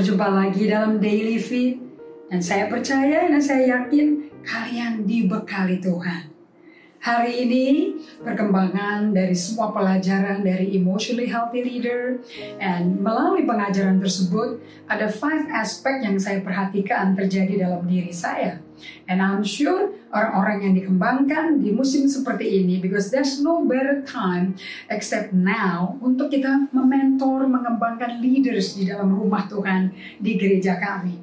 berjumpa lagi dalam Daily Feed. Dan saya percaya dan saya yakin kalian dibekali Tuhan. Hari ini perkembangan dari semua pelajaran dari emotionally healthy leader and melalui pengajaran tersebut ada five aspek yang saya perhatikan terjadi dalam diri saya. And I'm sure orang-orang yang dikembangkan di musim seperti ini because there's no better time except now untuk kita mementor, mengembangkan leaders di dalam rumah Tuhan di gereja kami.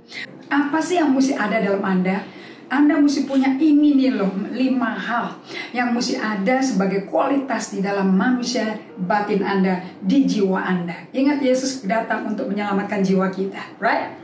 Apa sih yang mesti ada dalam Anda? Anda mesti punya ini nih loh, lima hal yang mesti ada sebagai kualitas di dalam manusia batin Anda, di jiwa Anda. Ingat Yesus datang untuk menyelamatkan jiwa kita, right?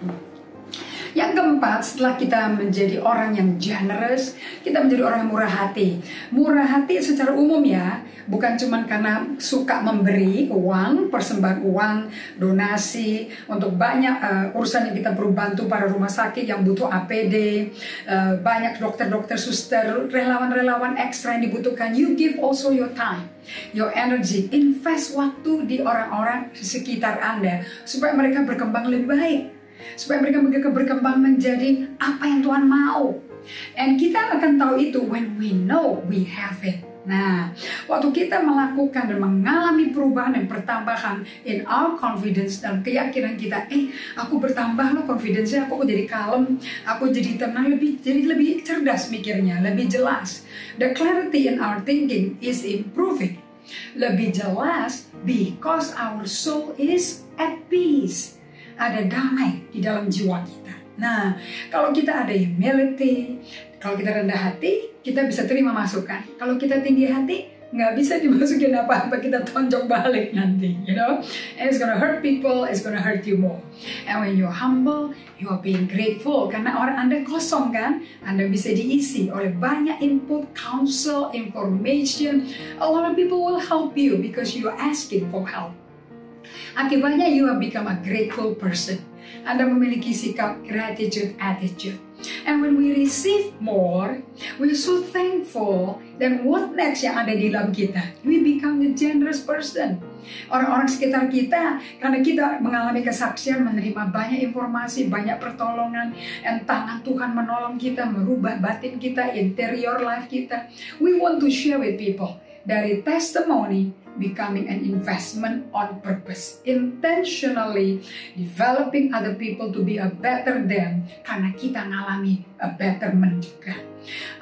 Yang keempat, setelah kita menjadi orang yang generous, kita menjadi orang yang murah hati. Murah hati secara umum ya, bukan cuma karena suka memberi uang, persembahan uang, donasi untuk banyak uh, urusan yang kita perlu bantu para rumah sakit yang butuh APD, uh, banyak dokter-dokter, suster, relawan-relawan ekstra yang dibutuhkan. You give also your time, your energy, invest waktu di orang-orang di sekitar Anda supaya mereka berkembang lebih baik supaya mereka berkembang menjadi apa yang Tuhan mau. And kita akan tahu itu when we know we have it. Nah, waktu kita melakukan dan mengalami perubahan dan pertambahan in our confidence dan keyakinan kita, eh, aku bertambah loh confidence-nya, aku jadi kalem, aku jadi tenang, lebih jadi lebih cerdas mikirnya, lebih jelas. The clarity in our thinking is improving. Lebih jelas because our soul is at peace ada damai di dalam jiwa kita. Nah, kalau kita ada humility, kalau kita rendah hati, kita bisa terima masukan. Kalau kita tinggi hati, nggak bisa dimasukin apa-apa kita tonjok balik nanti, you know. And it's gonna hurt people, it's gonna hurt you more. And when you're humble, you are being grateful karena orang anda kosong kan, anda bisa diisi oleh banyak input, counsel, information. A lot of people will help you because you are asking for help. Akibatnya you have become a grateful person. Anda memiliki sikap gratitude attitude. And when we receive more, we're so thankful. Then what next yang ada di dalam kita? We become the generous person. Orang-orang sekitar kita, karena kita mengalami kesaksian, menerima banyak informasi, banyak pertolongan, dan tangan Tuhan menolong kita, merubah batin kita, interior life kita. We want to share with people. Dari testimony, becoming an investment on purpose, intentionally developing other people to be a better them karena kita ngalami a betterment juga.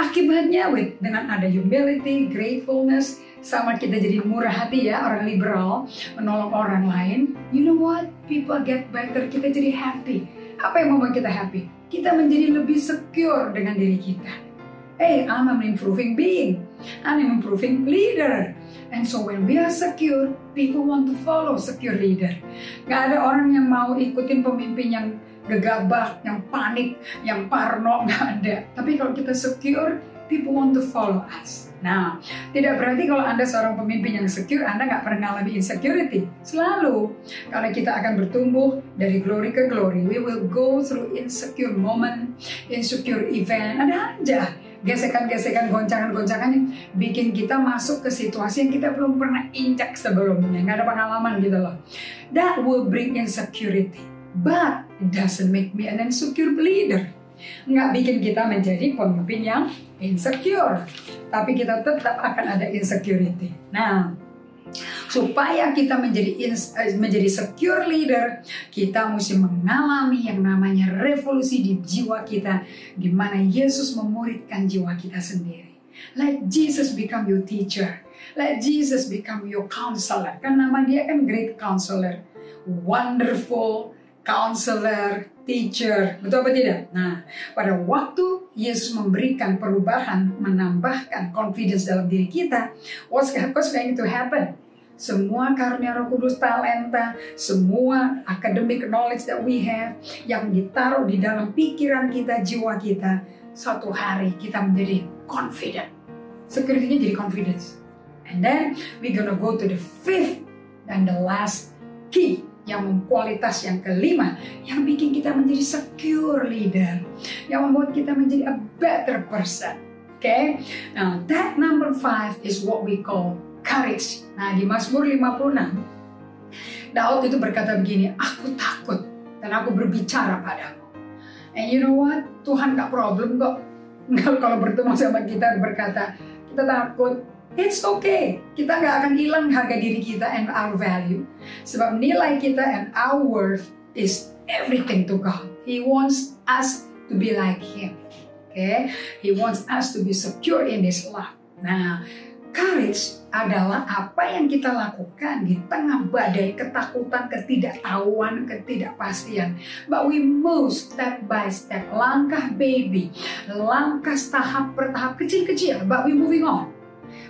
Akibatnya with dengan ada humility, gratefulness, sama kita jadi murah hati ya orang liberal menolong orang lain. You know what? People get better, kita jadi happy. Apa yang membuat kita happy? Kita menjadi lebih secure dengan diri kita hey, I'm an improving being. I'm an improving leader. And so when we are secure, people want to follow secure leader. Gak ada orang yang mau ikutin pemimpin yang gegabah, yang panik, yang parno, gak ada. Tapi kalau kita secure, people want to follow us. Nah, tidak berarti kalau Anda seorang pemimpin yang secure, Anda nggak pernah mengalami insecurity. Selalu. Karena kita akan bertumbuh dari glory ke glory. We will go through insecure moment, insecure event. Ada aja gesekan-gesekan, goncangan-goncangan yang bikin kita masuk ke situasi yang kita belum pernah injak sebelumnya, nggak ada pengalaman gitu loh. That will bring insecurity, but it doesn't make me an insecure leader. Nggak bikin kita menjadi pemimpin yang insecure, tapi kita tetap akan ada insecurity. Nah, supaya kita menjadi eh, menjadi secure leader, kita mesti mengalami yang namanya revolusi di jiwa kita, di mana Yesus memuridkan jiwa kita sendiri. Let Jesus become your teacher. Let Jesus become your counselor. Kan nama dia kan great counselor. Wonderful counselor, teacher. Betul apa tidak? Nah, pada waktu Yesus memberikan perubahan, menambahkan confidence dalam diri kita, what's, what's going to happen? Semua karunia Roh Kudus, talenta, semua academic knowledge that we have yang ditaruh di dalam pikiran kita, jiwa kita, suatu hari kita menjadi confident. Security-nya jadi confidence. And then we gonna go to the fifth and the last key yang kualitas yang kelima yang bikin kita menjadi secure leader yang membuat kita menjadi a better person okay now that number five is what we call courage. Nah, di Mazmur 56, Daud itu berkata begini, aku takut dan aku berbicara padamu. And you know what? Tuhan gak problem kok. Kalau bertemu sama kita berkata, kita takut, It's okay. Kita nggak akan hilang harga diri kita and our value. Sebab nilai kita and our worth is everything to God. He wants us to be like Him. Okay? He wants us to be secure in His love. Nah, courage adalah apa yang kita lakukan di tengah badai ketakutan, ketidaktahuan, ketidakpastian. But we move step by step, langkah baby, langkah tahap per tahap kecil-kecil, but we moving on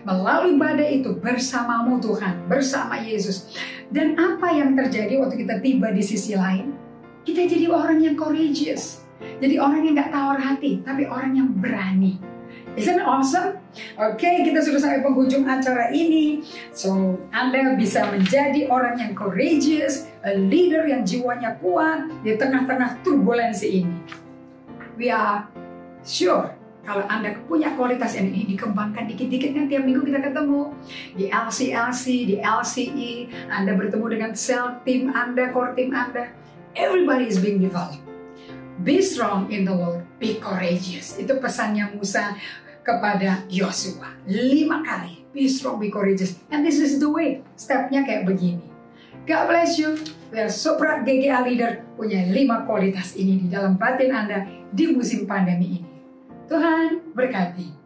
melalui badai itu bersamamu Tuhan, bersama Yesus. Dan apa yang terjadi waktu kita tiba di sisi lain? Kita jadi orang yang courageous. Jadi orang yang gak tawar hati, tapi orang yang berani. Isn't awesome? Oke, okay, kita sudah sampai penghujung acara ini. So, Anda bisa menjadi orang yang courageous, a leader yang jiwanya kuat di tengah-tengah turbulensi ini. We are sure kalau Anda punya kualitas ini dikembangkan dikit-dikit kan tiap minggu kita ketemu di LCLC, di LCE, Anda bertemu dengan sel tim Anda, core tim Anda. Everybody is being developed. Be strong in the Lord, be courageous. Itu pesannya Musa kepada Yosua. Lima kali. Be strong, be courageous. And this is the way. Stepnya kayak begini. God bless you. We are Sopra GGA Leader punya lima kualitas ini di dalam batin Anda di musim pandemi ini. Tuhan berkati.